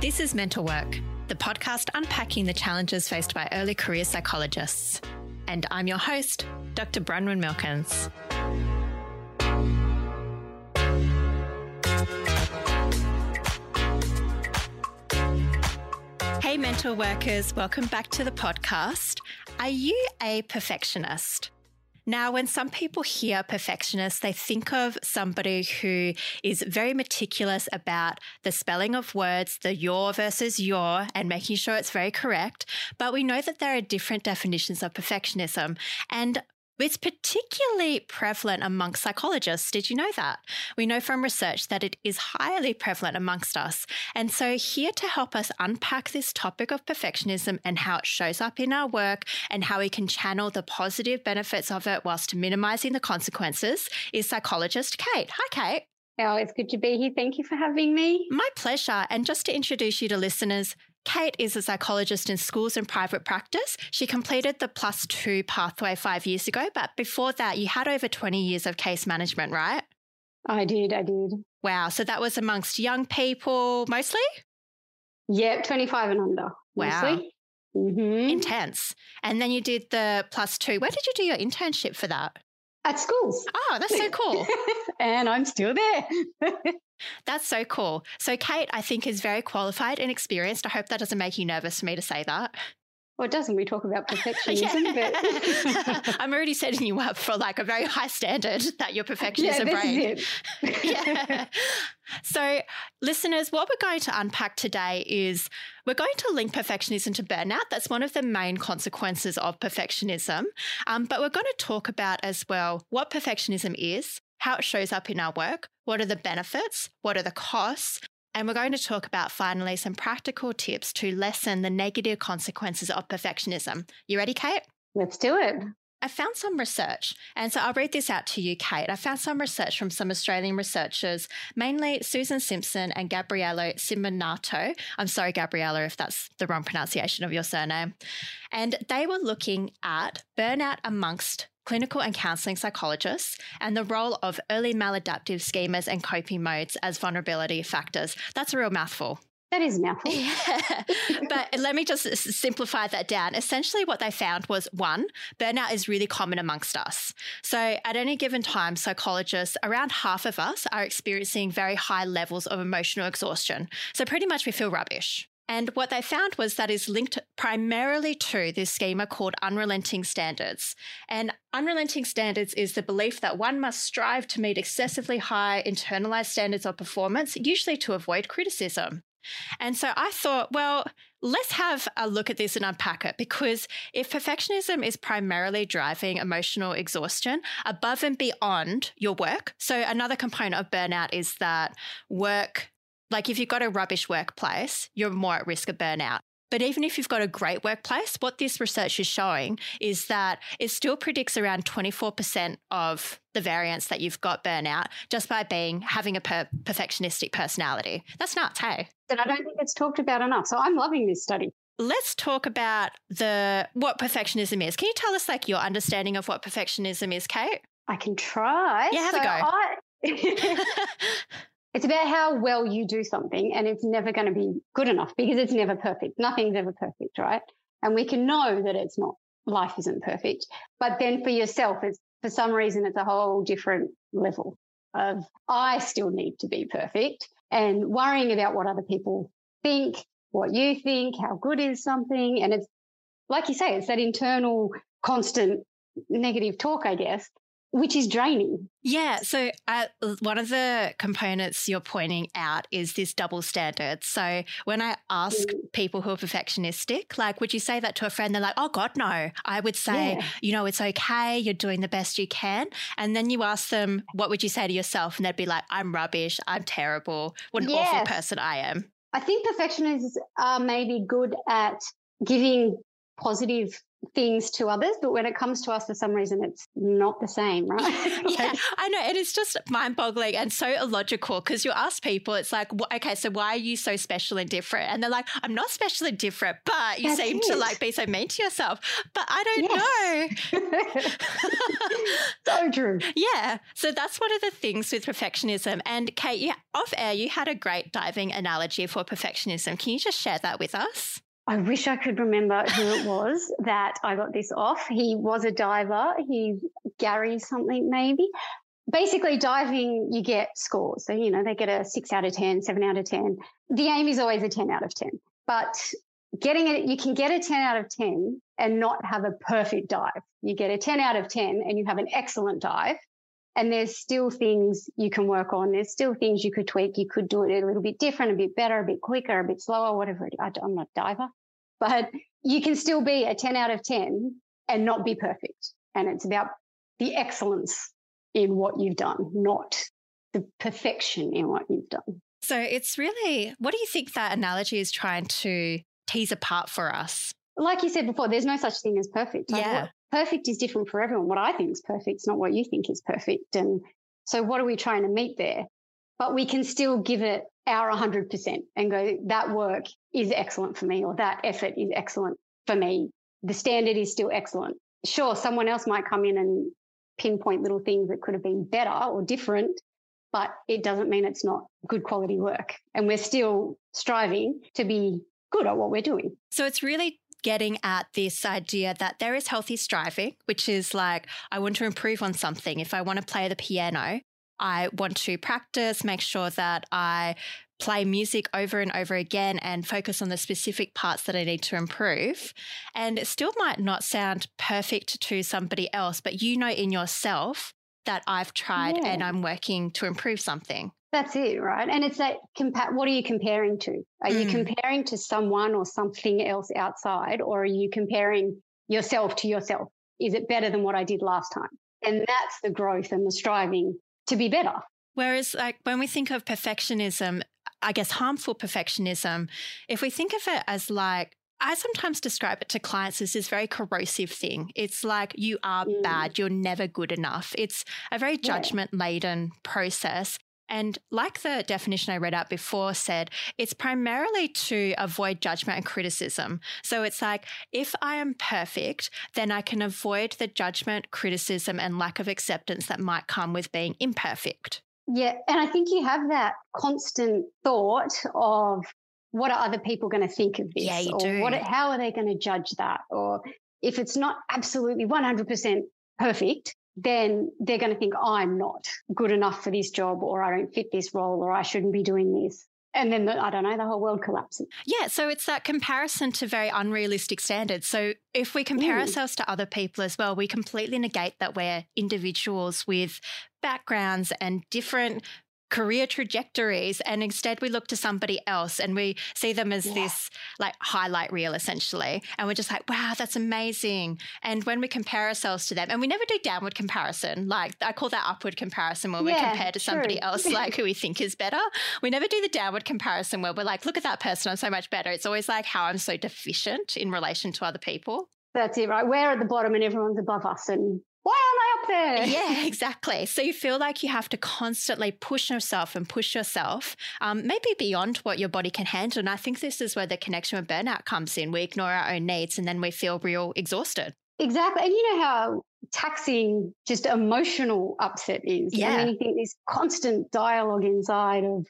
This is Mental Work, the podcast unpacking the challenges faced by early career psychologists. And I'm your host, Dr. Bronwyn Milkins. Hey, mental workers, welcome back to the podcast. Are you a perfectionist? Now, when some people hear perfectionist, they think of somebody who is very meticulous about the spelling of words, the your versus your, and making sure it's very correct. But we know that there are different definitions of perfectionism. And it's particularly prevalent amongst psychologists. Did you know that? We know from research that it is highly prevalent amongst us. And so, here to help us unpack this topic of perfectionism and how it shows up in our work and how we can channel the positive benefits of it whilst minimizing the consequences is psychologist Kate. Hi, Kate. Oh, it's good to be here. Thank you for having me. My pleasure. And just to introduce you to listeners, Kate is a psychologist in schools and private practice. She completed the plus two pathway five years ago, but before that, you had over 20 years of case management, right? I did, I did. Wow. So that was amongst young people mostly? Yep, 25 and under. Wow. Mm-hmm. Intense. And then you did the plus two. Where did you do your internship for that? At schools. Oh, that's so cool. and I'm still there. That's so cool. So, Kate, I think, is very qualified and experienced. I hope that doesn't make you nervous for me to say that. Well, it doesn't. We talk about perfectionism, but I'm already setting you up for like a very high standard that your perfectionism yeah, brain. yeah. So, listeners, what we're going to unpack today is we're going to link perfectionism to burnout. That's one of the main consequences of perfectionism. Um, but we're going to talk about as well what perfectionism is, how it shows up in our work, what are the benefits, what are the costs, and we're going to talk about finally some practical tips to lessen the negative consequences of perfectionism. You ready, Kate? Let's do it. I found some research, and so I'll read this out to you, Kate. I found some research from some Australian researchers, mainly Susan Simpson and Gabriele Simionato. I'm sorry, Gabriella, if that's the wrong pronunciation of your surname. And they were looking at burnout amongst clinical and counselling psychologists, and the role of early maladaptive schemas and coping modes as vulnerability factors. That's a real mouthful. That is a mouthful. Yeah. but let me just simplify that down. Essentially, what they found was one, burnout is really common amongst us. So, at any given time, psychologists, around half of us, are experiencing very high levels of emotional exhaustion. So, pretty much we feel rubbish. And what they found was that is linked primarily to this schema called unrelenting standards. And unrelenting standards is the belief that one must strive to meet excessively high internalized standards of performance, usually to avoid criticism. And so I thought, well, let's have a look at this and unpack it because if perfectionism is primarily driving emotional exhaustion above and beyond your work, so another component of burnout is that work like if you've got a rubbish workplace, you're more at risk of burnout. But even if you've got a great workplace, what this research is showing is that it still predicts around 24% of the variance that you've got burnout just by being having a per- perfectionistic personality. That's nuts, hey? And I don't think it's talked about enough. So I'm loving this study. Let's talk about the what perfectionism is. Can you tell us like your understanding of what perfectionism is, Kate? I can try. Yeah, have so a go. I- It's about how well you do something, and it's never going to be good enough because it's never perfect. Nothing's ever perfect, right? And we can know that it's not, life isn't perfect. But then for yourself, it's for some reason, it's a whole different level of I still need to be perfect and worrying about what other people think, what you think, how good is something. And it's like you say, it's that internal constant negative talk, I guess, which is draining. Yeah. So, uh, one of the components you're pointing out is this double standard. So, when I ask mm. people who are perfectionistic, like, would you say that to a friend? They're like, oh, God, no. I would say, yeah. you know, it's okay. You're doing the best you can. And then you ask them, what would you say to yourself? And they'd be like, I'm rubbish. I'm terrible. What an yes. awful person I am. I think perfectionists are maybe good at giving positive things to others, but when it comes to us, for some reason, it's not the same, right? yeah, I know. And it's just mind boggling and so illogical because you ask people, it's like, okay, so why are you so special and different? And they're like, I'm not special and different, but you That's seem it. to like be so mean to yourself. But I don't yes. know. so true. Yeah. So that's one of the things with perfectionism. And Kate, yeah, off air, you had a great diving analogy for perfectionism. Can you just share that with us? I wish I could remember who it was that I got this off. He was a diver. He's Gary something, maybe. Basically, diving, you get scores. So, you know, they get a six out of 10, seven out of 10. The aim is always a 10 out of 10. But getting it, you can get a 10 out of 10 and not have a perfect dive. You get a 10 out of 10 and you have an excellent dive. And there's still things you can work on. There's still things you could tweak. You could do it a little bit different, a bit better, a bit quicker, a bit slower, whatever. I'm not a diver but you can still be a 10 out of 10 and not be perfect. And it's about the excellence in what you've done, not the perfection in what you've done. So it's really, what do you think that analogy is trying to tease apart for us? Like you said before, there's no such thing as perfect. Yeah. perfect is different for everyone. What I think is perfect is not what you think is perfect. And so what are we trying to meet there? But we can still give it our 100% and go, that work is excellent for me, or that effort is excellent for me. The standard is still excellent. Sure, someone else might come in and pinpoint little things that could have been better or different, but it doesn't mean it's not good quality work. And we're still striving to be good at what we're doing. So it's really getting at this idea that there is healthy striving, which is like, I want to improve on something. If I want to play the piano, I want to practice, make sure that I play music over and over again and focus on the specific parts that I need to improve. And it still might not sound perfect to somebody else, but you know in yourself that I've tried yeah. and I'm working to improve something. That's it, right? And it's that compa- what are you comparing to? Are mm. you comparing to someone or something else outside, or are you comparing yourself to yourself? Is it better than what I did last time? And that's the growth and the striving to be better. Whereas, like, when we think of perfectionism, I guess harmful perfectionism, if we think of it as like, I sometimes describe it to clients as this very corrosive thing. It's like you are mm. bad, you're never good enough. It's a very judgment laden process. And like the definition I read out before said, it's primarily to avoid judgment and criticism. So it's like, if I am perfect, then I can avoid the judgment, criticism, and lack of acceptance that might come with being imperfect. Yeah. And I think you have that constant thought of what are other people going to think of this? Yeah, you or do. What, how are they going to judge that? Or if it's not absolutely 100% perfect, then they're going to think I'm not good enough for this job or I don't fit this role or I shouldn't be doing this. And then, the, I don't know, the whole world collapses. Yeah. So it's that comparison to very unrealistic standards. So if we compare mm. ourselves to other people as well, we completely negate that we're individuals with backgrounds and different career trajectories and instead we look to somebody else and we see them as yeah. this like highlight reel essentially. And we're just like wow that's amazing. And when we compare ourselves to them and we never do downward comparison. Like i call that upward comparison when yeah, we compare to somebody else like who we think is better. We never do the downward comparison where we're like look at that person i'm so much better. It's always like how i'm so deficient in relation to other people. That's it, right? We're at the bottom and everyone's above us, and why am I up there? Yeah, exactly. So you feel like you have to constantly push yourself and push yourself, um, maybe beyond what your body can handle. And I think this is where the connection with burnout comes in. We ignore our own needs and then we feel real exhausted. Exactly. And you know how taxing just emotional upset is. Yeah. I mean, you think this constant dialogue inside of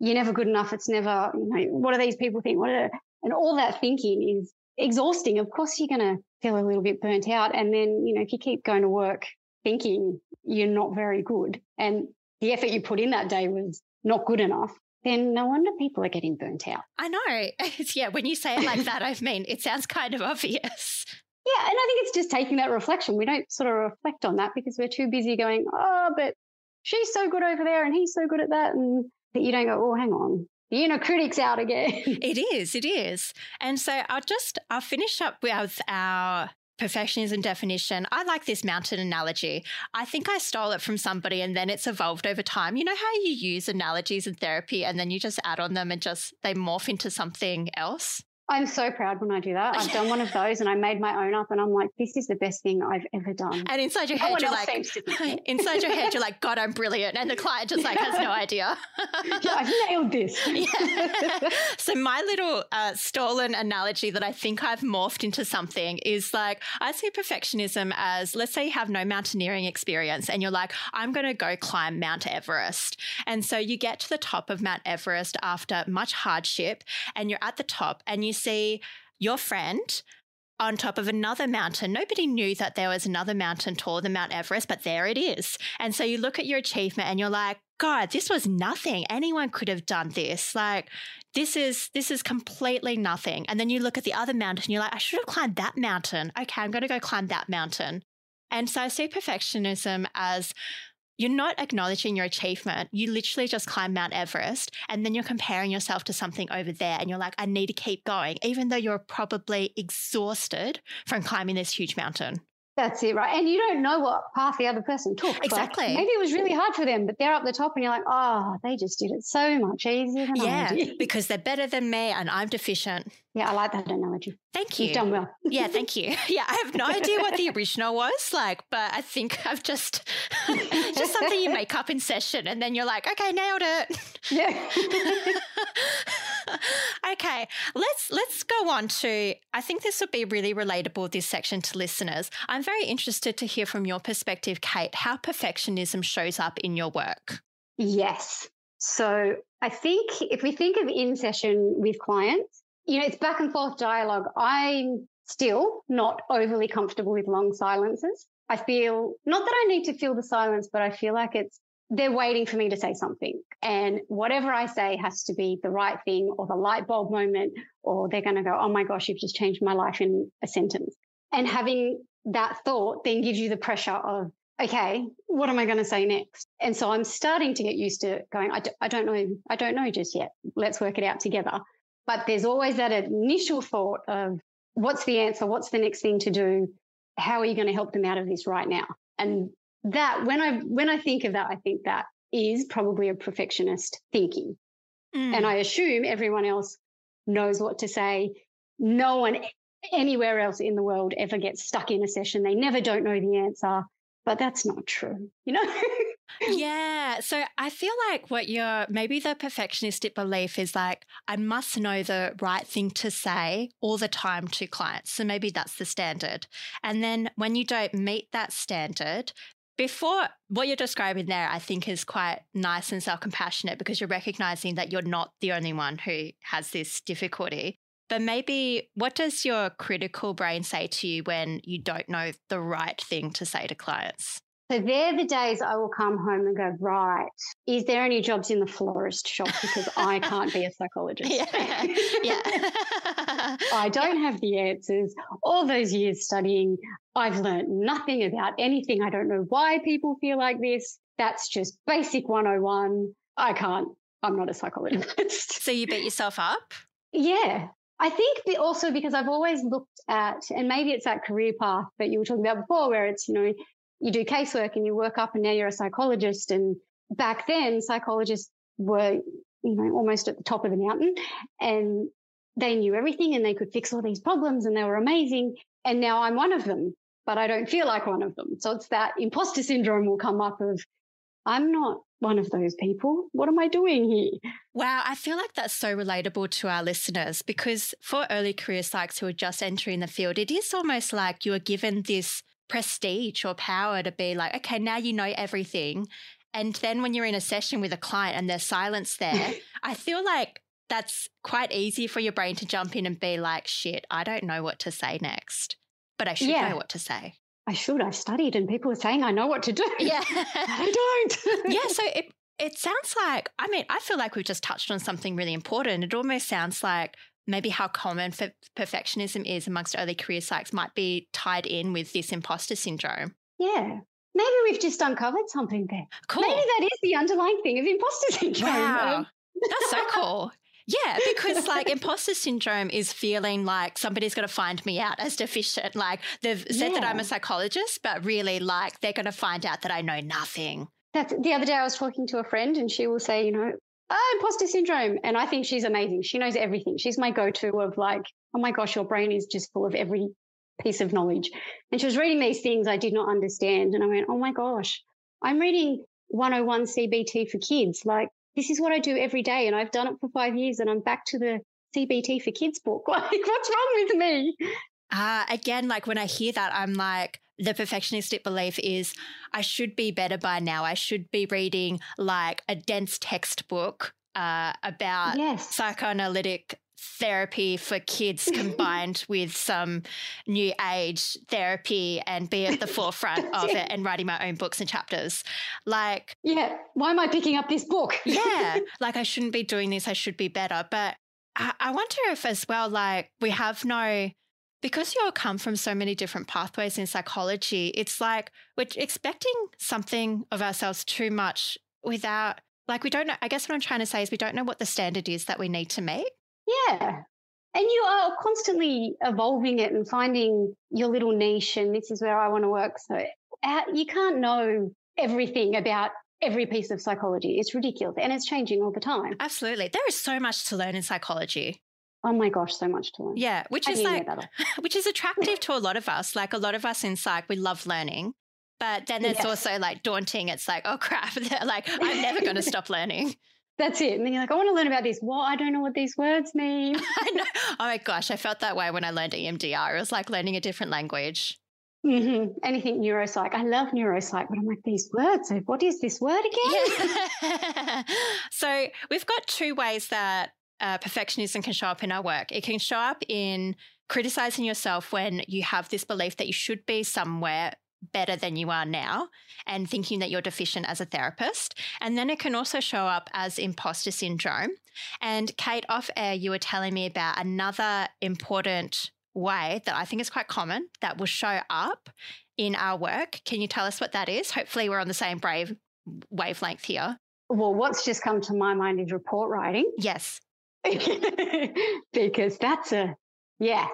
you're never good enough. It's never, you know, what do these people think? What are, and all that thinking is exhausting. Of course, you're going to feel a little bit burnt out. And then, you know, if you keep going to work thinking you're not very good and the effort you put in that day was not good enough, then no wonder people are getting burnt out. I know. It's, yeah, when you say it like that, I mean, it sounds kind of obvious. Yeah, and I think it's just taking that reflection. We don't sort of reflect on that because we're too busy going, oh, but she's so good over there and he's so good at that. And that you don't go, oh, hang on, the inner critic's out again. it is, it is. And so I'll just I'll finish up with our perfectionism definition. I like this mountain analogy. I think I stole it from somebody and then it's evolved over time. You know how you use analogies in therapy and then you just add on them and just they morph into something else? I'm so proud when I do that. I've done one of those and I made my own up and I'm like, this is the best thing I've ever done. And inside your head, you're like, inside your head, you're like, God, I'm brilliant. And the client just like has no idea. yeah, I've nailed this. yeah. So my little uh, stolen analogy that I think I've morphed into something is like, I see perfectionism as, let's say you have no mountaineering experience and you're like, I'm going to go climb Mount Everest. And so you get to the top of Mount Everest after much hardship and you're at the top and you see your friend on top of another mountain. Nobody knew that there was another mountain taller than Mount Everest, but there it is. And so you look at your achievement and you're like, God, this was nothing. Anyone could have done this. Like, this is this is completely nothing. And then you look at the other mountain, you're like, I should have climbed that mountain. Okay, I'm gonna go climb that mountain. And so I see perfectionism as you're not acknowledging your achievement. You literally just climb Mount Everest and then you're comparing yourself to something over there and you're like, I need to keep going, even though you're probably exhausted from climbing this huge mountain. That's it, right? And you don't know what path the other person took. Exactly. Like maybe it was really hard for them, but they're up the top and you're like, oh, they just did it so much easier than yeah, I did. because they're better than me and I'm deficient. Yeah, I like that analogy. Thank you. You've done well. yeah, thank you. Yeah, I have no idea what the original was like, but I think I've just just something you make up in session and then you're like, okay, nailed it. Yeah. okay, let's let's go on to I think this would be really relatable this section to listeners. I'm very interested to hear from your perspective, Kate, how perfectionism shows up in your work. Yes. So I think if we think of in session with clients, you know, it's back and forth dialogue. I'm still not overly comfortable with long silences. I feel not that I need to fill the silence, but I feel like it's they're waiting for me to say something. And whatever I say has to be the right thing or the light bulb moment, or they're going to go, Oh my gosh, you've just changed my life in a sentence. And having that thought then gives you the pressure of, okay, what am I going to say next? And so I'm starting to get used to going, I d- I don't know. I don't know just yet. Let's work it out together. But there's always that initial thought of what's the answer? What's the next thing to do? How are you going to help them out of this right now? And that when I when I think of that, I think that is probably a perfectionist thinking. Mm. And I assume everyone else knows what to say. No one anywhere else in the world ever gets stuck in a session. They never don't know the answer. But that's not true, you know? yeah. So I feel like what you're maybe the perfectionistic belief is like, I must know the right thing to say all the time to clients. So maybe that's the standard. And then when you don't meet that standard, before what you're describing there, I think is quite nice and self compassionate because you're recognizing that you're not the only one who has this difficulty. But maybe what does your critical brain say to you when you don't know the right thing to say to clients? So they're the days I will come home and go, right, is there any jobs in the florist shop? Because I can't be a psychologist. Yeah. yeah. I don't have the answers. All those years studying, I've learned nothing about anything. I don't know why people feel like this. That's just basic 101. I can't, I'm not a psychologist. So you beat yourself up? Yeah. I think also because I've always looked at, and maybe it's that career path that you were talking about before, where it's, you know, you do casework and you work up and now you're a psychologist. And back then, psychologists were, you know, almost at the top of the mountain and they knew everything and they could fix all these problems and they were amazing. And now I'm one of them, but I don't feel like one of them. So it's that imposter syndrome will come up of, I'm not one of those people. What am I doing here? Wow, I feel like that's so relatable to our listeners because for early career psychs who are just entering the field, it is almost like you are given this prestige or power to be like, okay, now you know everything. And then when you're in a session with a client and there's silence there, I feel like that's quite easy for your brain to jump in and be like, shit, I don't know what to say next, but I should yeah. know what to say. I should. I've studied and people are saying I know what to do. Yeah. I don't. yeah. So it, it sounds like, I mean, I feel like we've just touched on something really important. It almost sounds like maybe how common perfectionism is amongst early career psychs might be tied in with this imposter syndrome. Yeah. Maybe we've just uncovered something there. Cool. Maybe that is the underlying thing of imposter syndrome. Wow. That's so cool. Yeah, because like imposter syndrome is feeling like somebody's going to find me out as deficient. Like they've said yeah. that I'm a psychologist, but really like they're going to find out that I know nothing. That's the other day I was talking to a friend and she will say, you know, ah, imposter syndrome. And I think she's amazing. She knows everything. She's my go to of like, oh my gosh, your brain is just full of every piece of knowledge. And she was reading these things I did not understand. And I went, oh my gosh, I'm reading 101 CBT for kids. Like, this is what I do every day. And I've done it for five years and I'm back to the CBT for kids book. Like, what's wrong with me? Uh, again, like when I hear that, I'm like, the perfectionistic belief is I should be better by now. I should be reading like a dense textbook uh, about yes. psychoanalytic therapy for kids combined with some new age therapy and be at the forefront of it and writing my own books and chapters. Like, yeah, why am I picking up this book? yeah, like I shouldn't be doing this. I should be better. But I, I wonder if, as well, like we have no because you all come from so many different pathways in psychology, it's like we're expecting something of ourselves too much without, like, we don't know. I guess what I'm trying to say is we don't know what the standard is that we need to meet. Yeah. And you are constantly evolving it and finding your little niche, and this is where I want to work. So you can't know everything about every piece of psychology. It's ridiculous and it's changing all the time. Absolutely. There is so much to learn in psychology. Oh my gosh, so much to learn. Yeah, which is like which is attractive to a lot of us. Like a lot of us in psych, we love learning. But then it's yes. also like daunting. It's like, oh crap, like I'm never going to stop learning. That's it. And then you're like, I want to learn about this. What? I don't know what these words mean. I know. Oh my gosh, I felt that way when I learned EMDR. It was like learning a different language. Mm-hmm. Anything neuropsych. I love neuropsych, but I'm like, these words. What is this word again? Yeah. so we've got two ways that uh, perfectionism can show up in our work. It can show up in criticizing yourself when you have this belief that you should be somewhere better than you are now and thinking that you're deficient as a therapist. And then it can also show up as imposter syndrome. And Kate, off air, you were telling me about another important way that I think is quite common that will show up in our work. Can you tell us what that is? Hopefully, we're on the same brave wavelength here. Well, what's just come to my mind is report writing. Yes. because that's a, yeah,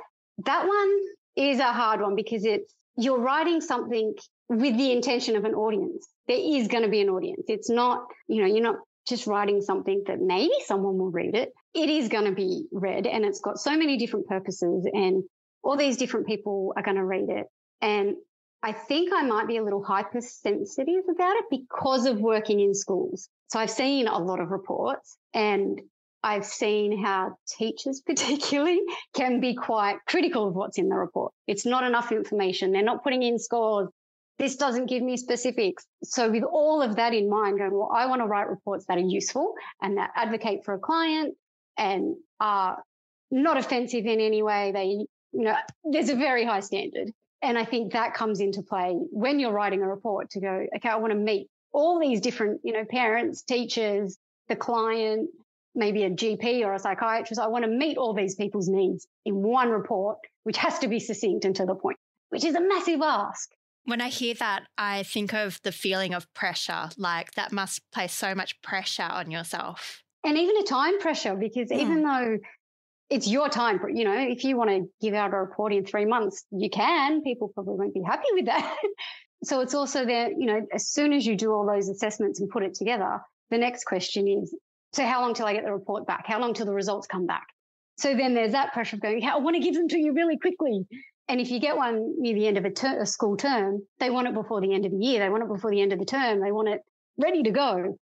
that one is a hard one because it's, you're writing something with the intention of an audience. There is going to be an audience. It's not, you know, you're not just writing something that maybe someone will read it. It is going to be read and it's got so many different purposes and all these different people are going to read it. And I think I might be a little hypersensitive about it because of working in schools. So I've seen a lot of reports and I've seen how teachers, particularly, can be quite critical of what's in the report. It's not enough information. They're not putting in scores. This doesn't give me specifics. So, with all of that in mind, going, well, I want to write reports that are useful and that advocate for a client and are not offensive in any way. They, you know, there's a very high standard. And I think that comes into play when you're writing a report to go, okay, I want to meet all these different, you know, parents, teachers, the client, maybe a GP or a psychiatrist. I want to meet all these people's needs in one report, which has to be succinct and to the point, which is a massive ask. When I hear that, I think of the feeling of pressure, like that must place so much pressure on yourself. And even a time pressure, because mm. even though it's your time, you know, if you want to give out a report in three months, you can. People probably won't be happy with that. so it's also there, you know, as soon as you do all those assessments and put it together, the next question is so how long till I get the report back? How long till the results come back? So then there's that pressure of going, I want to give them to you really quickly. And if you get one near the end of a, ter- a school term, they want it before the end of the year. They want it before the end of the term. They want it ready to go.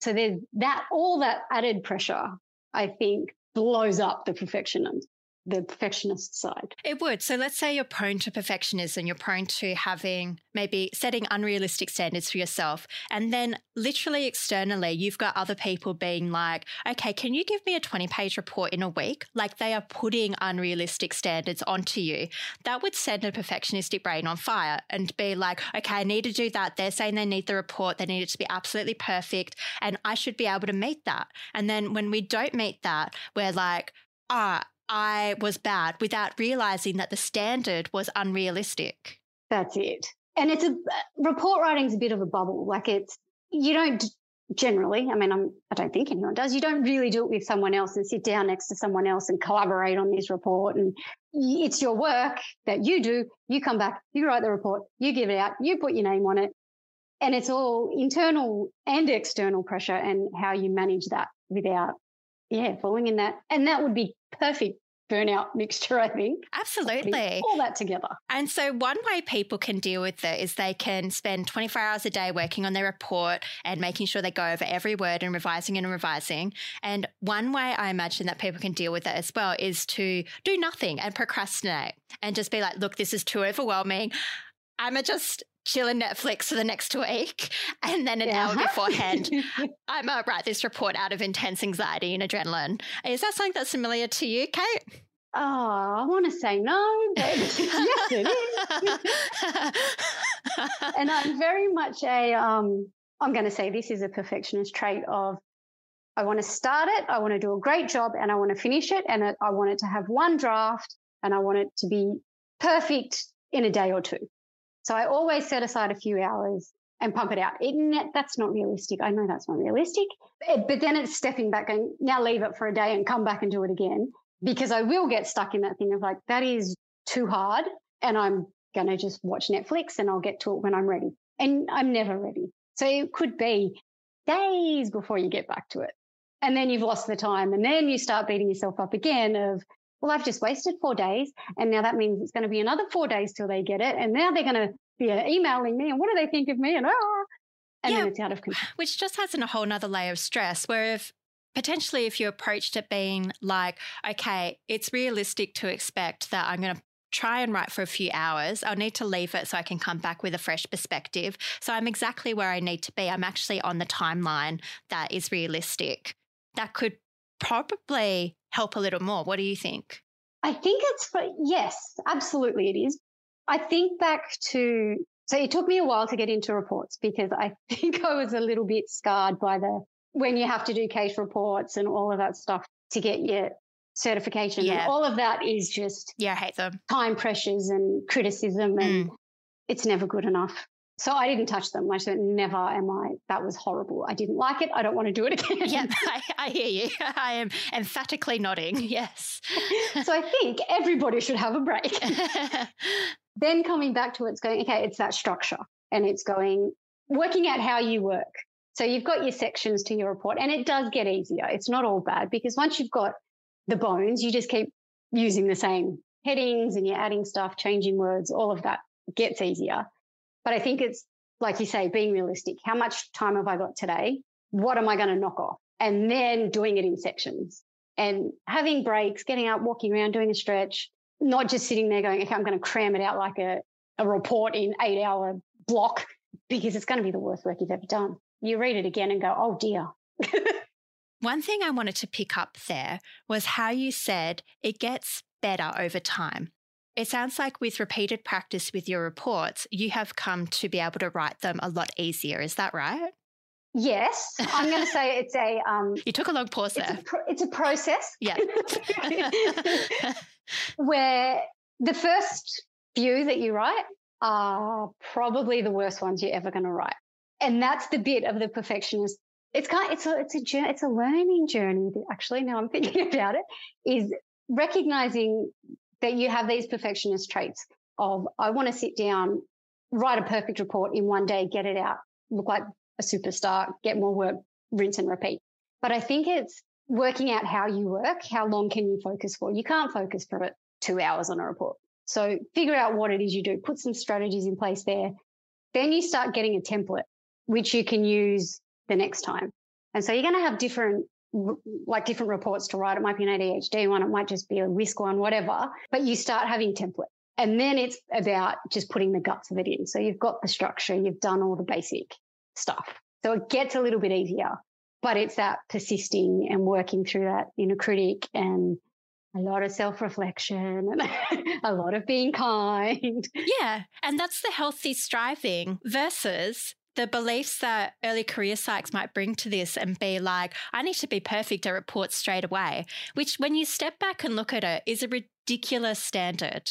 So there's that, all that added pressure, I think, blows up the perfectionism the perfectionist side. It would. So let's say you're prone to perfectionism, you're prone to having maybe setting unrealistic standards for yourself. And then literally externally, you've got other people being like, okay, can you give me a 20 page report in a week? Like they are putting unrealistic standards onto you. That would send a perfectionistic brain on fire and be like, okay, I need to do that. They're saying they need the report. They need it to be absolutely perfect. And I should be able to meet that. And then when we don't meet that, we're like, ah, I was bad without realizing that the standard was unrealistic. That's it. And it's a uh, report writing is a bit of a bubble. Like it's, you don't generally, I mean, I'm, I don't think anyone does. You don't really do it with someone else and sit down next to someone else and collaborate on this report. And it's your work that you do. You come back, you write the report, you give it out, you put your name on it. And it's all internal and external pressure and how you manage that without, yeah, falling in that. And that would be perfect burnout mixture, I think. Absolutely. All that together. And so, one way people can deal with it is they can spend 24 hours a day working on their report and making sure they go over every word and revising and revising. And one way I imagine that people can deal with it as well is to do nothing and procrastinate and just be like, look, this is too overwhelming. I'm a just chill Netflix for the next week. And then an yeah. hour beforehand, I'm going to write this report out of intense anxiety and adrenaline. Is that something that's familiar to you, Kate? Oh, I want to say no, but yes, it is. and I'm very much a, um, I'm going to say this is a perfectionist trait of I want to start it, I want to do a great job, and I want to finish it. And I want it to have one draft and I want it to be perfect in a day or two. So I always set aside a few hours and pump it out. It, that's not realistic. I know that's not realistic. Eh, but then it's stepping back and now leave it for a day and come back and do it again because I will get stuck in that thing of like, that is too hard. And I'm going to just watch Netflix and I'll get to it when I'm ready. And I'm never ready. So it could be days before you get back to it. And then you've lost the time. And then you start beating yourself up again of, well, I've just wasted four days. And now that means it's going to be another four days till they get it. And now they're going to be uh, emailing me. And what do they think of me? And, oh, and yeah, then it's out of control. Which just in a whole nother layer of stress where if potentially if you approached it being like, okay, it's realistic to expect that I'm going to try and write for a few hours. I'll need to leave it so I can come back with a fresh perspective. So I'm exactly where I need to be. I'm actually on the timeline that is realistic. That could probably help a little more. What do you think? I think it's yes, absolutely it is. I think back to, so it took me a while to get into reports because I think I was a little bit scarred by the, when you have to do case reports and all of that stuff to get your certification. Yeah. all of that is just yeah, I hate them. Time pressures and criticism and mm. it's never good enough. So I didn't touch them. I said, never am I. That was horrible. I didn't like it. I don't want to do it again. yeah, I, I hear you. I am emphatically nodding. Yes. so I think everybody should have a break. then coming back to it's going, okay, it's that structure and it's going, working out how you work. So you've got your sections to your report and it does get easier. It's not all bad because once you've got the bones, you just keep using the same headings and you're adding stuff, changing words, all of that gets easier. But I think it's like you say, being realistic. How much time have I got today? What am I going to knock off? And then doing it in sections and having breaks, getting out, walking around, doing a stretch, not just sitting there going, okay, I'm going to cram it out like a, a report in eight hour block because it's going to be the worst work you've ever done. You read it again and go, oh dear. One thing I wanted to pick up there was how you said it gets better over time. It sounds like with repeated practice with your reports, you have come to be able to write them a lot easier. Is that right? Yes, I'm going to say it's a. Um, you took a long pause there. It's a, pro- it's a process. Yeah. where the first few that you write are probably the worst ones you're ever going to write, and that's the bit of the perfectionist. It's kind. Of, it's a. It's a. journey. It's a learning journey. Actually, now I'm thinking about it, is recognizing that you have these perfectionist traits of I want to sit down, write a perfect report in one day, get it out, look like a superstar, get more work, rinse and repeat. But I think it's working out how you work. How long can you focus for? You can't focus for two hours on a report. So figure out what it is you do, put some strategies in place there. Then you start getting a template, which you can use the next time. And so you're going to have different like different reports to write. It might be an ADHD one, it might just be a risk one, whatever. But you start having template. And then it's about just putting the guts of it in. So you've got the structure, you've done all the basic stuff. So it gets a little bit easier, but it's that persisting and working through that inner critic and a lot of self reflection and a lot of being kind. Yeah. And that's the healthy striving versus the beliefs that early career psychs might bring to this and be like, I need to be perfect at reports straight away, which when you step back and look at it is a ridiculous standard.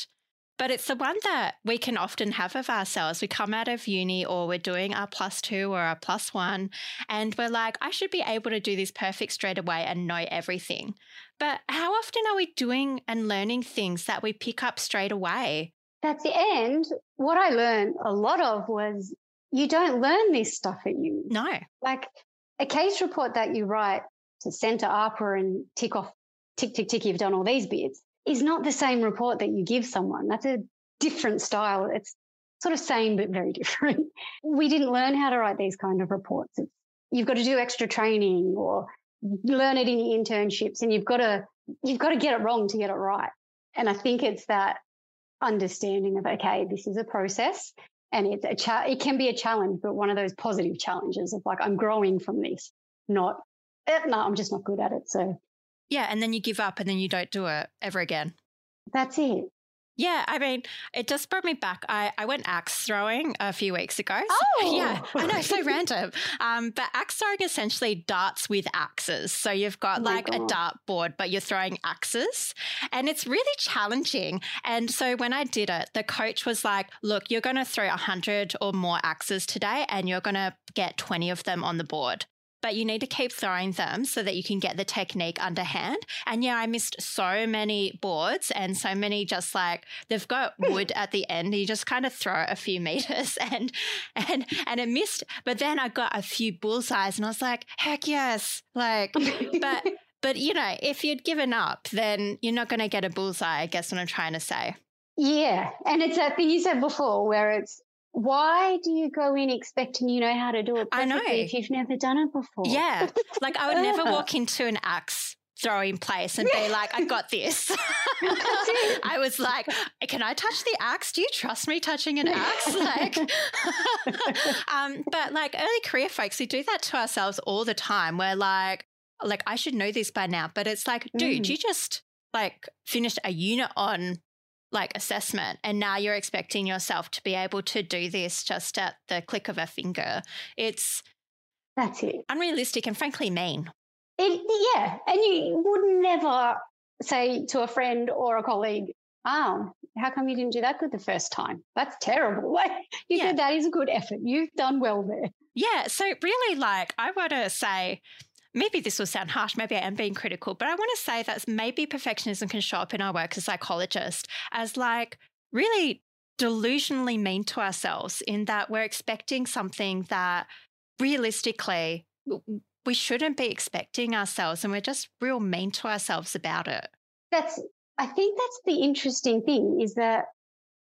But it's the one that we can often have of ourselves. We come out of uni or we're doing our plus two or our plus one, and we're like, I should be able to do this perfect straight away and know everything. But how often are we doing and learning things that we pick up straight away? At the end, what I learned a lot of was you don't learn this stuff at uni. No. Like a case report that you write to center AHPRA and tick off, tick, tick, tick, you've done all these bits is not the same report that you give someone. That's a different style. It's sort of same, but very different. We didn't learn how to write these kind of reports. It's, you've got to do extra training or learn it in your internships and you've got to, you've got to get it wrong to get it right. And I think it's that understanding of, okay, this is a process and it's a cha- it can be a challenge, but one of those positive challenges of like, I'm growing from this, not, eh, no, I'm just not good at it. So yeah. And then you give up and then you don't do it ever again. That's it. Yeah, I mean, it just brought me back. I, I went axe throwing a few weeks ago. Oh, yeah, I know, so random. Um, but axe throwing essentially darts with axes. So you've got Oh like a dart board, but you're throwing axes, and it's really challenging. And so when I did it, the coach was like, "Look, you're going to throw hundred or more axes today, and you're going to get twenty of them on the board." But you need to keep throwing them so that you can get the technique underhand. And yeah, I missed so many boards and so many just like they've got wood at the end. You just kind of throw a few meters and and and it missed. But then I got a few bullseyes and I was like, heck yes. Like but but you know, if you'd given up, then you're not gonna get a bullseye, I guess what I'm trying to say. yeah. And it's that thing you said before where it's, why do you go in expecting you know how to do it I know. if you've never done it before? Yeah. Like I would never walk into an axe throwing place and be like, I got this. I was like, can I touch the axe? Do you trust me touching an axe? Like, um, but like early career folks, we do that to ourselves all the time. We're like, like I should know this by now, but it's like, dude, Mm. you just like finished a unit on like assessment and now you're expecting yourself to be able to do this just at the click of a finger. It's That's it. unrealistic and frankly mean. It, yeah, and you would never say to a friend or a colleague, "Oh, how come you didn't do that good the first time? That's terrible." Like you Yeah. said, that is a good effort. You've done well there. Yeah. So, really, like, I want to say, maybe this will sound harsh, maybe I am being critical, but I want to say that maybe perfectionism can show up in our work as psychologists as like really delusionally mean to ourselves in that we're expecting something that realistically we shouldn't be expecting ourselves and we're just real mean to ourselves about it. That's. I think that's the interesting thing is that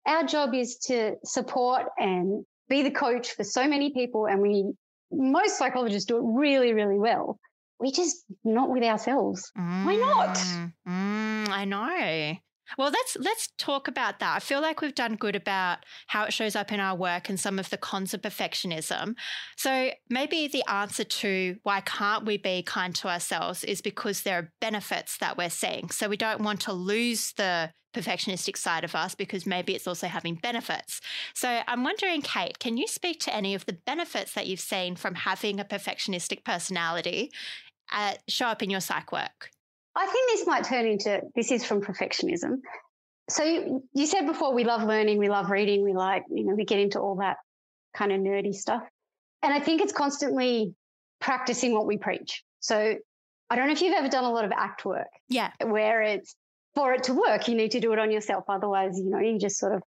our job is to support and be the coach for so many people, and we most psychologists do it really, really well. We just not with ourselves. Why not? Mm, mm, I know. Well, let's let's talk about that. I feel like we've done good about how it shows up in our work and some of the cons of perfectionism. So maybe the answer to why can't we be kind to ourselves is because there are benefits that we're seeing. So we don't want to lose the perfectionistic side of us because maybe it's also having benefits. So I'm wondering, Kate, can you speak to any of the benefits that you've seen from having a perfectionistic personality uh, show up in your psych work? I think this might turn into this is from perfectionism. So you, you said before we love learning, we love reading, we like, you know, we get into all that kind of nerdy stuff. And I think it's constantly practicing what we preach. So I don't know if you've ever done a lot of ACT work Yeah. where it's for it to work, you need to do it on yourself. Otherwise, you know, you're just sort of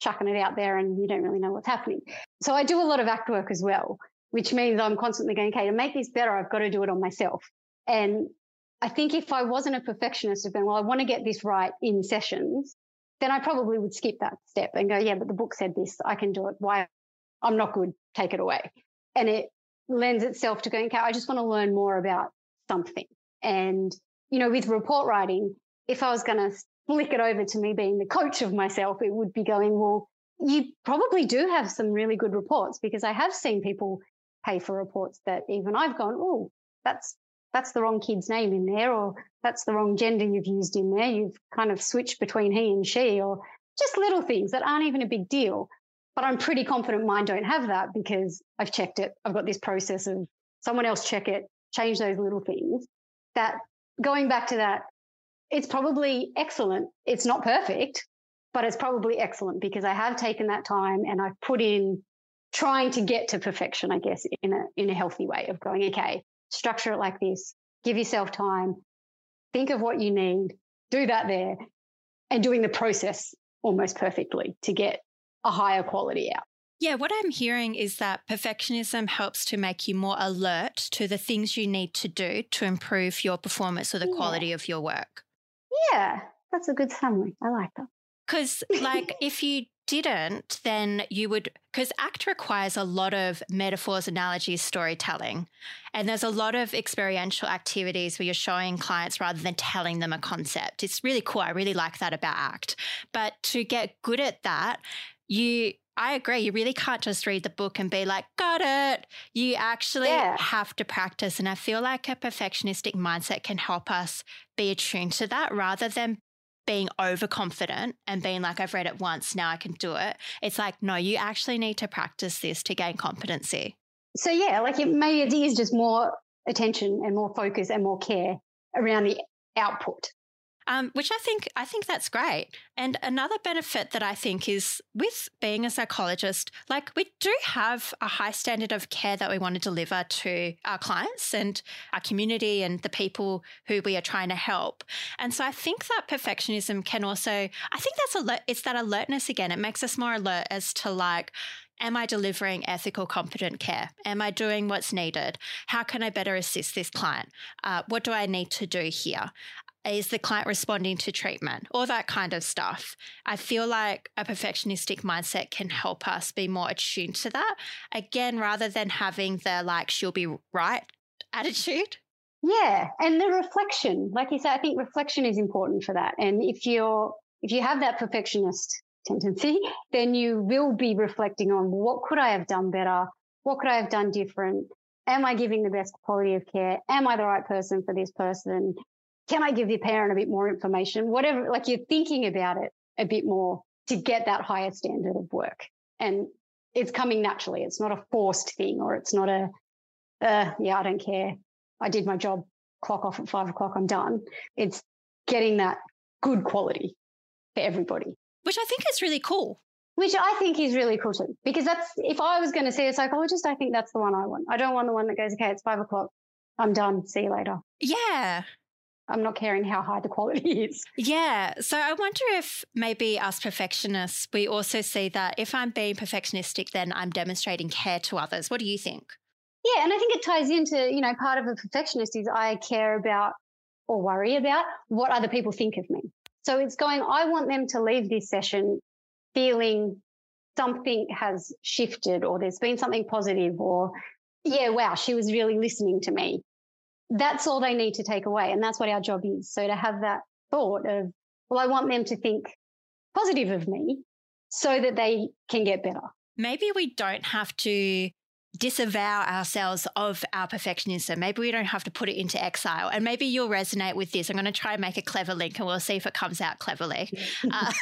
chucking it out there and you don't really know what's happening. So I do a lot of ACT work as well, which means I'm constantly going, okay, to make this better, I've got to do it on myself. And I think if I wasn't a perfectionist of going, well, I want to get this right in sessions, then I probably would skip that step and go, yeah, but the book said this, I can do it. Why? I'm not good, take it away. And it lends itself to going, okay, I just want to learn more about something. And, you know, with report writing, if I was going to flick it over to me being the coach of myself, it would be going, well, you probably do have some really good reports because I have seen people pay for reports that even I've gone, oh, that's that's the wrong kid's name in there, or that's the wrong gender you've used in there. You've kind of switched between he and she, or just little things that aren't even a big deal. But I'm pretty confident mine don't have that because I've checked it. I've got this process of someone else check it, change those little things. That going back to that, it's probably excellent. It's not perfect, but it's probably excellent because I have taken that time and I've put in trying to get to perfection, I guess, in a in a healthy way of going, okay, structure it like this, give yourself time, think of what you need, do that there, and doing the process almost perfectly to get a higher quality out. Yeah, what I'm hearing is that perfectionism helps to make you more alert to the things you need to do to improve your performance or the yeah. quality of your work. Yeah, that's a good summary. I like that. Because, like, if you didn't, then you would, because ACT requires a lot of metaphors, analogies, storytelling. And there's a lot of experiential activities where you're showing clients rather than telling them a concept. It's really cool. I really like that about ACT. But to get good at that, you I agree. You really can't just read the book and be like, got it. You actually yeah. have to practice. And I feel like a perfectionistic mindset can help us be attuned to that rather than being overconfident and being like, I've read it once, now I can do it. It's like, no, you actually need to practice this to gain competency. So, yeah, like it, maybe it is just more attention and more focus and more care around the output um, which I think I think that's great. And another benefit that I think is with being a psychologist, like we do have a high standard of care that we want to deliver to our clients and our community and the people who we are trying to help. And so I think that perfectionism can also, I think that's alert, it's that alertness again. It makes us more alert as to like, Am I delivering ethical, competent care? Am I doing what's needed? How can I better assist this client? Uh, what do I need to do here? Is the client responding to treatment? All that kind of stuff. I feel like a perfectionistic mindset can help us be more attuned to that. Again, rather than having the like, she'll be right attitude. Yeah. And the reflection, like you said, I think reflection is important for that. And if you're, if you have that perfectionist tendency, then you will be reflecting on what could I have done better? What could I have done different? Am I giving the best quality of care? Am I the right person for this person? Can I give the parent a bit more information? Whatever, like you're thinking about it a bit more to get that higher standard of work. And it's coming naturally. It's not a forced thing or it's not a, uh, yeah, I don't care. I did my job, clock off at five o'clock, I'm done. It's getting that good quality for everybody. Which I think is really cool. Which I think is really cool too. Because that's, if I was going to see a psychologist, I think that's the one I want. I don't want the one that goes, okay, it's five o'clock. I'm done. See you later. Yeah. I'm not caring how high the quality is. Yeah. So I wonder if maybe us perfectionists, we also see that if I'm being perfectionistic, then I'm demonstrating care to others. What do you think? Yeah. And I think it ties into, you know, part of a perfectionist is I care about or worry about what other people think of me. So it's going, I want them to leave this session feeling something has shifted or there's been something positive or, yeah, wow, she was really listening to me that's all they need to take away. And that's what our job is. So to have that thought of, well, I want them to think positive of me so that they can get better. Maybe we don't have to disavow ourselves of our perfectionism. Maybe we don't have to put it into exile. And maybe you'll resonate with this. I'm going to try and make a clever link and we'll see if it comes out cleverly. uh,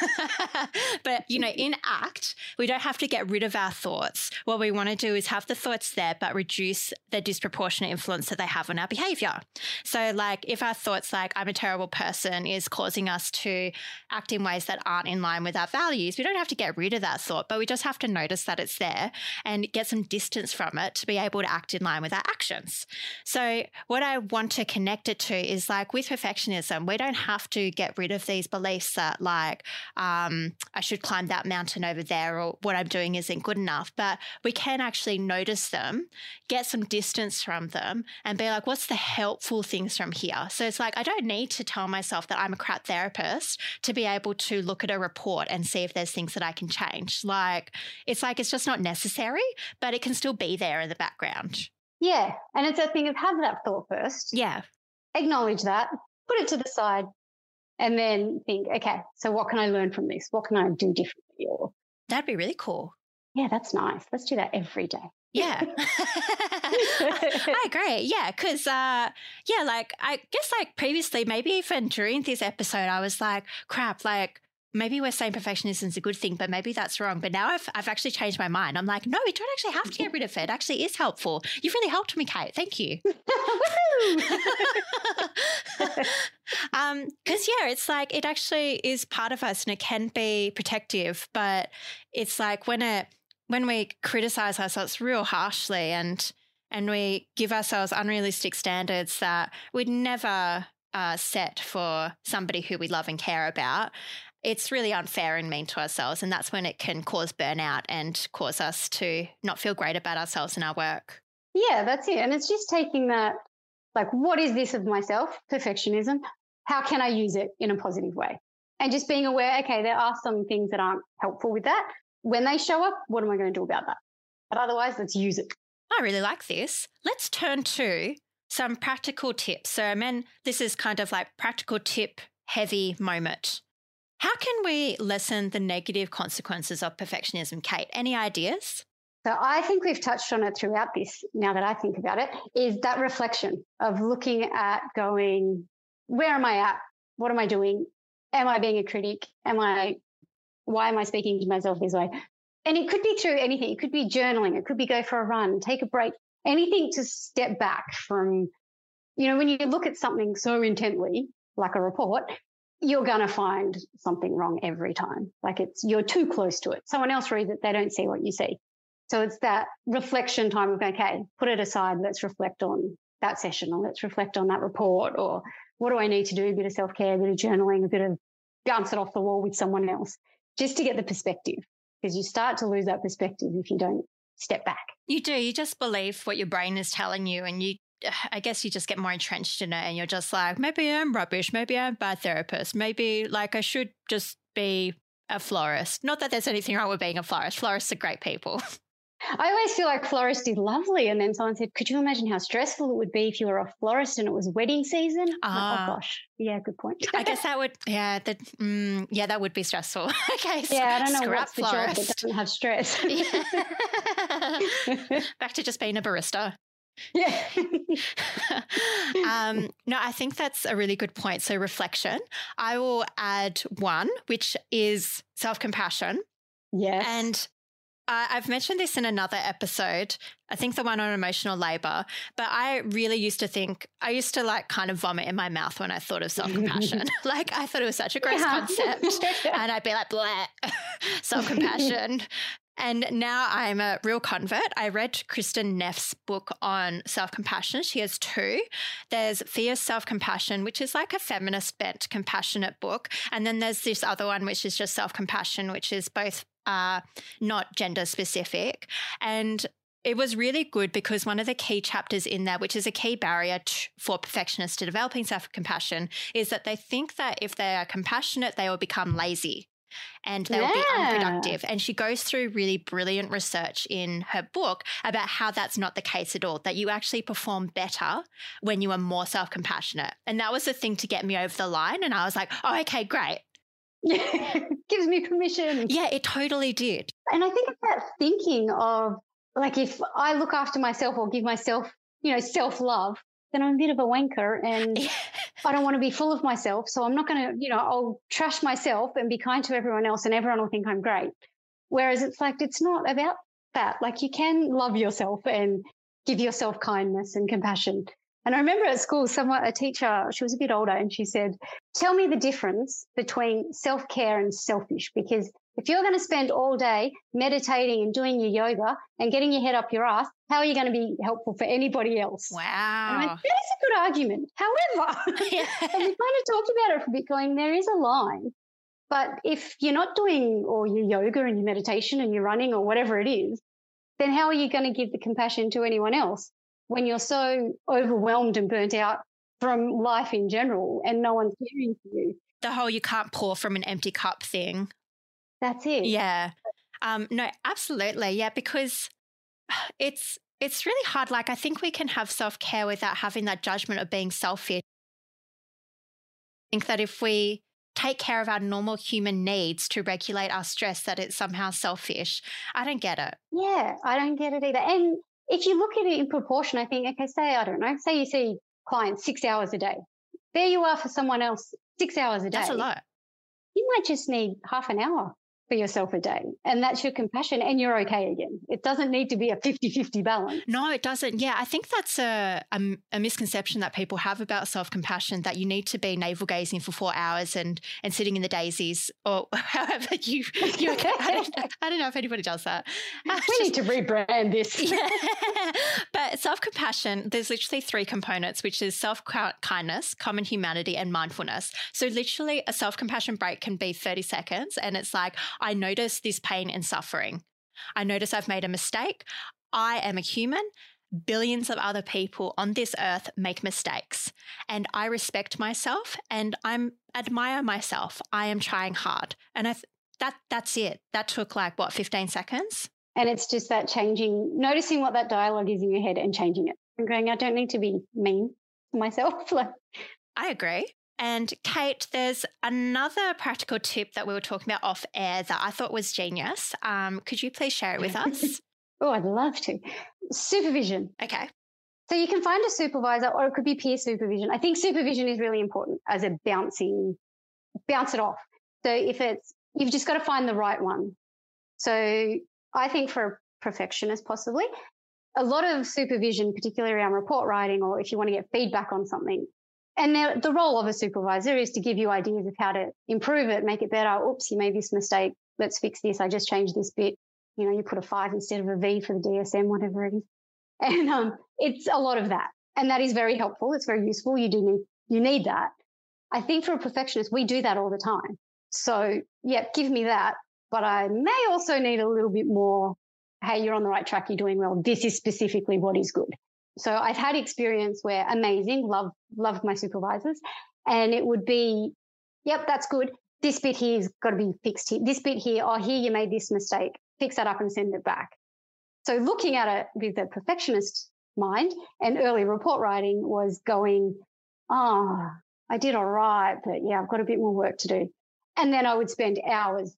but, you know, in ACT, we don't have to get rid of our thoughts. What we want to do is have the thoughts there, but reduce the disproportionate influence that they have on our behavior. So, like, if our thoughts, like, I'm a terrible person, is causing us to act in ways that aren't in line with our values, we don't have to get rid of that thought, but we just have to notice that it's there and get some distance from from it to be able to act in line with our actions. So, what I want to connect it to is like with perfectionism, we don't have to get rid of these beliefs that, like, um, I should climb that mountain over there or what I'm doing isn't good enough, but we can actually notice them, get some distance from them, and be like, what's the helpful things from here? So, it's like, I don't need to tell myself that I'm a crap therapist to be able to look at a report and see if there's things that I can change. Like, it's like, it's just not necessary, but it can still be there in the background. Yeah. And it's a thing of have that thought first. Yeah. Acknowledge that, put it to the side, and then think, okay, so what can I learn from this? What can I do differently? Or that'd be really cool. Yeah, that's nice. Let's do that every day. Yeah. I agree. Yeah. Cause, uh, yeah, like, I guess, like, previously, maybe even during this episode, I was like, crap, like, maybe we're saying perfectionism is a good thing, but maybe that's wrong. But now I've, I've actually changed my mind. I'm like, no, we don't actually have to get rid of it. it actually is helpful. You've really helped me, Kate. Thank you. um, cause yeah, it's like, it actually is part of us and it can be protective, but it's like when it, when we criticize ourselves real harshly and, and we give ourselves unrealistic standards that we'd never uh, set for somebody who we love and care about, it's really unfair and mean to ourselves. And that's when it can cause burnout and cause us to not feel great about ourselves and our work. Yeah, that's it. And it's just taking that, like, what is this of myself? Perfectionism. How can I use it in a positive way? And just being aware, okay, there are some things that aren't helpful with that. When they show up, what am I going to do about that? But otherwise, let's use it. I really like this. Let's turn to some practical tips. So, men, this is kind of like practical tip heavy moment. How can we lessen the negative consequences of perfectionism, Kate? Any ideas? So I think we've touched on it throughout this, now that I think about it, is that reflection of looking at going, where am I at? What am I doing? Am I being a critic? Am I, why am I speaking to myself this way? And it could be through anything. It could be journaling. It could be go for a run, take a break, anything to step back from, you know, when you look at something so intently, like a report, you're going to find something wrong every time. Like it's, you're too close to it. Someone else reads it, they don't see what you see. So it's that reflection time of, okay, put it aside. Let's reflect on that session or let's reflect on that report or what do I need to do? A bit of self care, a bit of journaling, a bit of bounce it off the wall with someone else just to get the perspective because you start to lose that perspective if you don't step back. You do. You just believe what your brain is telling you and you I guess you just get more entrenched in it and you're just like, maybe I'm rubbish. Maybe I'm a bad therapist. Maybe like I should just be a florist. Not that there's anything wrong with being a florist. Florists are great people. I always feel like florist is lovely. And then someone said, Could you imagine how stressful it would be if you were a florist and it was wedding season? Uh, oh, ah. gosh. Yeah, good point. I guess that would, yeah, that, mm, yeah, that would be stressful. okay. So yeah, I don't know what's florist. the job that doesn't have stress. Back to just being a barista. Yeah. um, no, I think that's a really good point. So, reflection. I will add one, which is self compassion. Yes. And uh, I've mentioned this in another episode. I think the one on emotional labor. But I really used to think, I used to like kind of vomit in my mouth when I thought of self compassion. like I thought it was such a gross yeah. concept. and I'd be like, bleh, self compassion. And now I'm a real convert. I read Kristin Neff's book on self compassion. She has two. There's Fierce Self Compassion, which is like a feminist bent, compassionate book. And then there's this other one, which is just self compassion, which is both uh, not gender specific. And it was really good because one of the key chapters in there, which is a key barrier t- for perfectionists to developing self compassion, is that they think that if they are compassionate, they will become lazy and they'll yeah. be unproductive. And she goes through really brilliant research in her book about how that's not the case at all, that you actually perform better when you are more self compassionate. And that was the thing to get me over the line. And I was like, oh, okay, great. Gives me permission. Yeah, it totally did. And I think it's that thinking of like if I look after myself or give myself, you know, self love, then I'm a bit of a wanker and I don't want to be full of myself. So I'm not going to, you know, I'll trash myself and be kind to everyone else and everyone will think I'm great. Whereas it's like, it's not about that. Like you can love yourself and give yourself kindness and compassion. And I remember at school, someone, a teacher, she was a bit older and she said, tell me the difference between self care and selfish because if you're going to spend all day meditating and doing your yoga and getting your head up your ass, how are you going to be helpful for anybody else? Wow. Went, that is a good argument. However, yeah. and we kind of talked about it for a bit going, there is a line. But if you're not doing all your yoga and your meditation and your running or whatever it is, then how are you going to give the compassion to anyone else when you're so overwhelmed and burnt out from life in general and no one's caring for you? The whole you can't pour from an empty cup thing. That's it. Yeah. Um, no, absolutely. Yeah, because it's it's really hard. Like I think we can have self care without having that judgment of being selfish. I think that if we take care of our normal human needs to regulate our stress, that it's somehow selfish. I don't get it. Yeah, I don't get it either. And if you look at it in proportion, I think, okay, say, I don't know, say you see clients six hours a day. There you are for someone else, six hours a day. That's a lot. You might just need half an hour for yourself a day. And that's your compassion, and you're okay again. It doesn't need to be a 50 50 balance. No, it doesn't. Yeah, I think that's a, a, a misconception that people have about self compassion that you need to be navel gazing for four hours and, and sitting in the daisies, or however you. you I, don't, I don't know if anybody does that. we uh, just, need to rebrand this. Yeah. but self compassion, there's literally three components, which is self kindness, common humanity, and mindfulness. So, literally, a self compassion break can be 30 seconds, and it's like, I notice this pain and suffering. I notice I've made a mistake. I am a human. Billions of other people on this earth make mistakes. And I respect myself and I admire myself. I am trying hard. And I th- that that's it. That took like what, 15 seconds? And it's just that changing, noticing what that dialogue is in your head and changing it and going, I don't need to be mean to myself. I agree. And Kate, there's another practical tip that we were talking about off air that I thought was genius. Um, could you please share it with us? oh, I'd love to. Supervision. Okay. So you can find a supervisor or it could be peer supervision. I think supervision is really important as a bouncing, bounce it off. So if it's, you've just got to find the right one. So I think for a perfectionist, possibly, a lot of supervision, particularly around report writing or if you want to get feedback on something, and the, role of a supervisor is to give you ideas of how to improve it, make it better. Oops, you made this mistake. Let's fix this. I just changed this bit. You know, you put a five instead of a V for the DSM, whatever it is. And um, it's a lot of that. And that is very helpful. It's very useful. You do need, you need that. I think for a perfectionist, we do that all the time. So yeah, give me that. But I may also need a little bit more. Hey, you're on the right track. You're doing well. This is specifically what is good. So I've had experience where amazing, love, loved my supervisors. And it would be, yep, that's good. This bit here's got to be fixed here. This bit here, oh, here you made this mistake. Fix that up and send it back. So looking at it with a perfectionist mind and early report writing was going, oh, I did all right, but yeah, I've got a bit more work to do. And then I would spend hours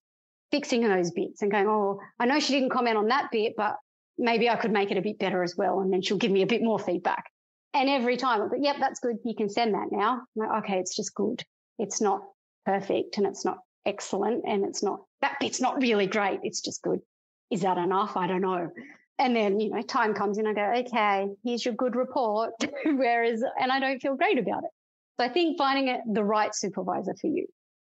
fixing those bits and going, oh, I know she didn't comment on that bit, but maybe I could make it a bit better as well. And then she'll give me a bit more feedback. And every time, I'm like, yep, that's good. You can send that now. Like, okay, it's just good. It's not perfect and it's not excellent and it's not, that bit's not really great. It's just good. Is that enough? I don't know. And then, you know, time comes in, I go, okay, here's your good report. Whereas, and I don't feel great about it. So I think finding the right supervisor for you.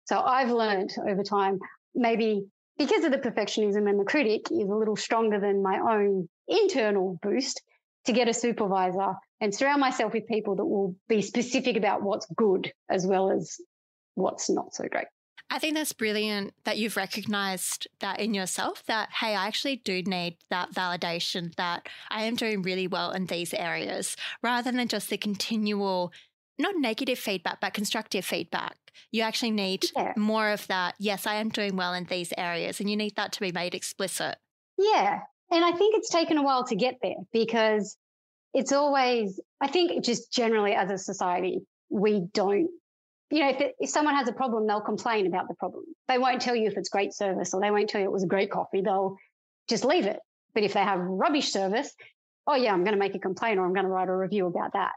So I've learned over time, maybe because of the perfectionism and the critic is a little stronger than my own internal boost to get a supervisor and surround myself with people that will be specific about what's good as well as what's not so great. I think that's brilliant that you've recognized that in yourself that, hey, I actually do need that validation that I am doing really well in these areas rather than just the continual, not negative feedback, but constructive feedback. You actually need yeah. more of that. Yes, I am doing well in these areas, and you need that to be made explicit. Yeah. And I think it's taken a while to get there because it's always, I think, just generally as a society, we don't, you know, if, it, if someone has a problem, they'll complain about the problem. They won't tell you if it's great service or they won't tell you it was a great coffee. They'll just leave it. But if they have rubbish service, oh, yeah, I'm going to make a complaint or I'm going to write a review about that.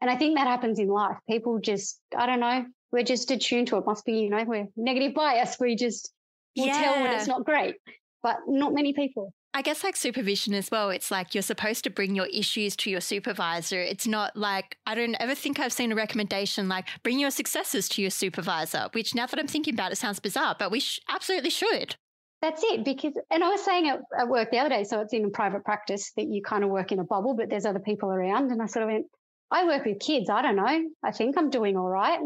And I think that happens in life. People just, I don't know, we're just attuned to it. Must be, you know, we're negative bias. We just will yeah. tell when it's not great, but not many people. I guess like supervision as well, it's like you're supposed to bring your issues to your supervisor. It's not like, I don't ever think I've seen a recommendation like bring your successes to your supervisor, which now that I'm thinking about it sounds bizarre, but we sh- absolutely should. That's it. Because, and I was saying at, at work the other day, so it's in a private practice that you kind of work in a bubble, but there's other people around. And I sort of went, I work with kids. I don't know. I think I'm doing all right.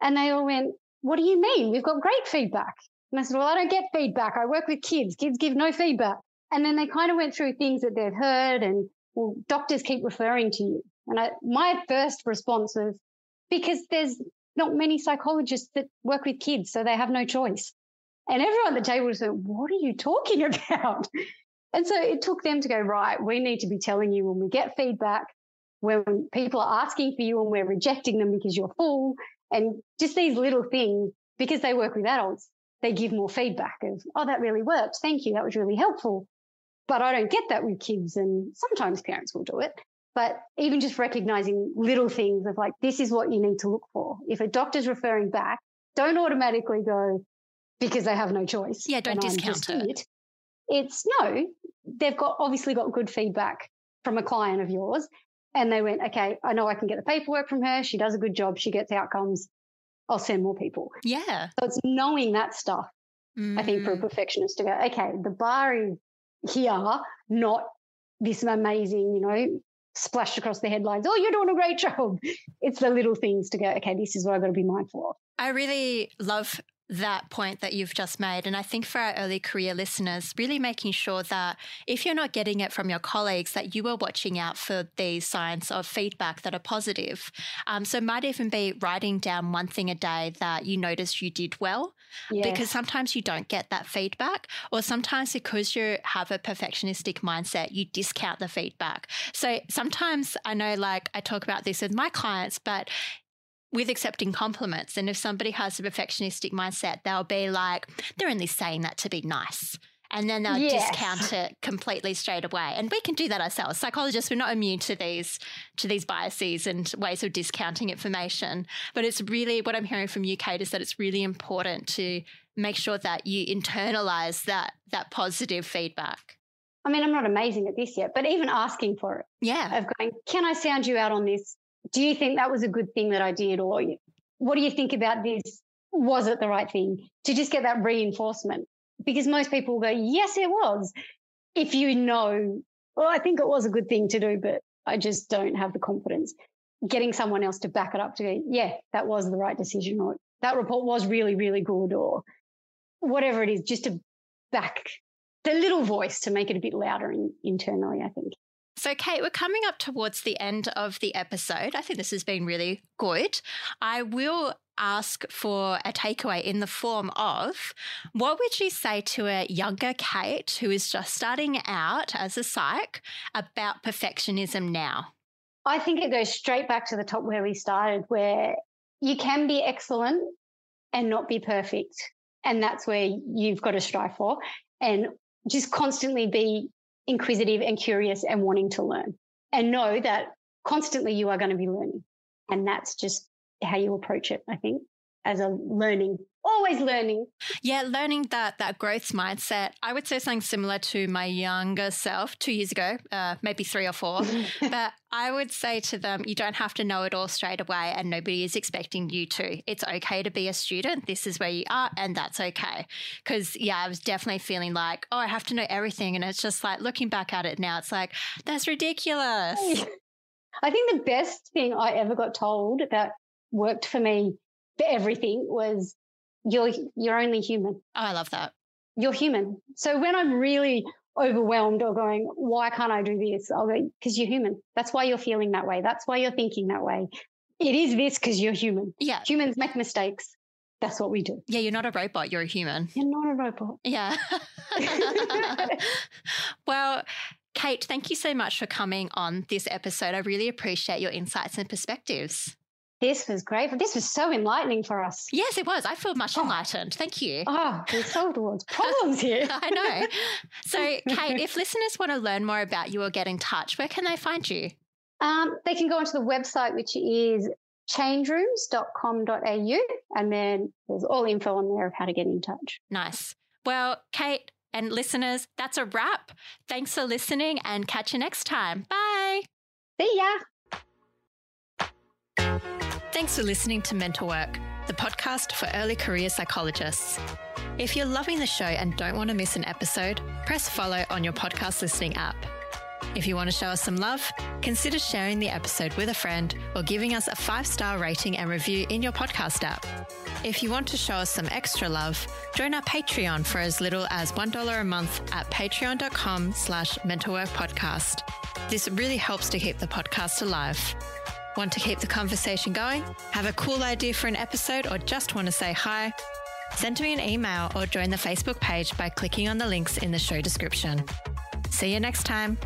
And they all went, What do you mean? We've got great feedback. And I said, Well, I don't get feedback. I work with kids. Kids give no feedback. And then they kind of went through things that they've heard and, well, doctors keep referring to you. And I, my first response was because there's not many psychologists that work with kids, so they have no choice. And everyone at the table was like, What are you talking about? And so it took them to go, Right, we need to be telling you when we get feedback, when people are asking for you and we're rejecting them because you're full, and just these little things, because they work with adults, they give more feedback of, oh, that really worked. Thank you. That was really helpful. But I don't get that with kids. And sometimes parents will do it. But even just recognizing little things of like, this is what you need to look for. If a doctor's referring back, don't automatically go, because they have no choice. Yeah, don't discount it. it. It's no, they've got obviously got good feedback from a client of yours. And they went, okay, I know I can get the paperwork from her. She does a good job. She gets outcomes. I'll send more people. Yeah. So it's knowing that stuff, mm. I think, for a mm. perfectionist to go, okay, the bar is here, not this amazing, you know, splashed across the headlines. Oh, you're doing a great job. It's the little things to go, okay, this is what I've got to be mindful of. I really love that point that you've just made. And I think for our early career listeners, really making sure that if you're not getting it from your colleagues, that you are watching out for these signs of feedback that are positive. Um, so it might even be writing down one thing a day that you noticed you did well, yes. because sometimes you don't get that feedback, or sometimes because you have a perfectionistic mindset, you discount the feedback. So sometimes I know, like I talk about this with my clients, but with accepting compliments. And if somebody has a perfectionistic mindset, they'll be like, they're only saying that to be nice. And then they'll yes. discount it completely straight away. And we can do that ourselves. Psychologists, we're not immune to these to these biases and ways of discounting information. But it's really what I'm hearing from you, Kate, is that it's really important to make sure that you internalize that that positive feedback. I mean, I'm not amazing at this yet, but even asking for it. Yeah. Of going, can I sound you out on this? Do you think that was a good thing that I did? Or what do you think about this? Was it the right thing? To just get that reinforcement. Because most people go, yes, it was. If you know, well, I think it was a good thing to do, but I just don't have the confidence. Getting someone else to back it up to go, yeah, that was the right decision, or that report was really, really good, or whatever it is, just to back the little voice to make it a bit louder in, internally, I think. So, Kate, we're coming up towards the end of the episode. I think this has been really good. I will ask for a takeaway in the form of what would you say to a younger Kate who is just starting out as a psych about perfectionism now? I think it goes straight back to the top where we started, where you can be excellent and not be perfect. And that's where you've got to strive for. And just constantly be inquisitive and curious and wanting to learn and know that constantly you are going to be learning. And that's just how you approach it, I think, as a learning always learning. Yeah, learning that that growth mindset. I would say something similar to my younger self two years ago, uh, maybe three or four. but I would say to them, you don't have to know it all straight away, and nobody is expecting you to. It's okay to be a student. This is where you are, and that's okay. Because yeah, I was definitely feeling like, oh, I have to know everything, and it's just like looking back at it now, it's like that's ridiculous. I think the best thing I ever got told that worked for me for everything was you're you're only human. Oh, I love that. You're human. So when I'm really overwhelmed or going, why can't I do this? I'll go, because you're human. That's why you're feeling that way. That's why you're thinking that way. It is this because you're human. Yeah. Humans make mistakes. That's what we do. Yeah, you're not a robot, you're a human. You're not a robot. Yeah. well, Kate, thank you so much for coming on this episode. I really appreciate your insights and perspectives. This was great. This was so enlightening for us. Yes, it was. I feel much oh. enlightened. Thank you. Oh, we solved all problems here. I know. So, Kate, if listeners want to learn more about you or get in touch, where can they find you? Um, they can go onto the website, which is changerooms.com.au, and then there's all info on there of how to get in touch. Nice. Well, Kate and listeners, that's a wrap. Thanks for listening and catch you next time. Bye. See ya. Thanks for listening to Mental Work, the podcast for early career psychologists. If you're loving the show and don't want to miss an episode, press follow on your podcast listening app. If you want to show us some love, consider sharing the episode with a friend or giving us a five star rating and review in your podcast app. If you want to show us some extra love, join our Patreon for as little as $1 a month at patreon.com slash mentalworkpodcast. This really helps to keep the podcast alive. Want to keep the conversation going? Have a cool idea for an episode or just want to say hi? Send me an email or join the Facebook page by clicking on the links in the show description. See you next time.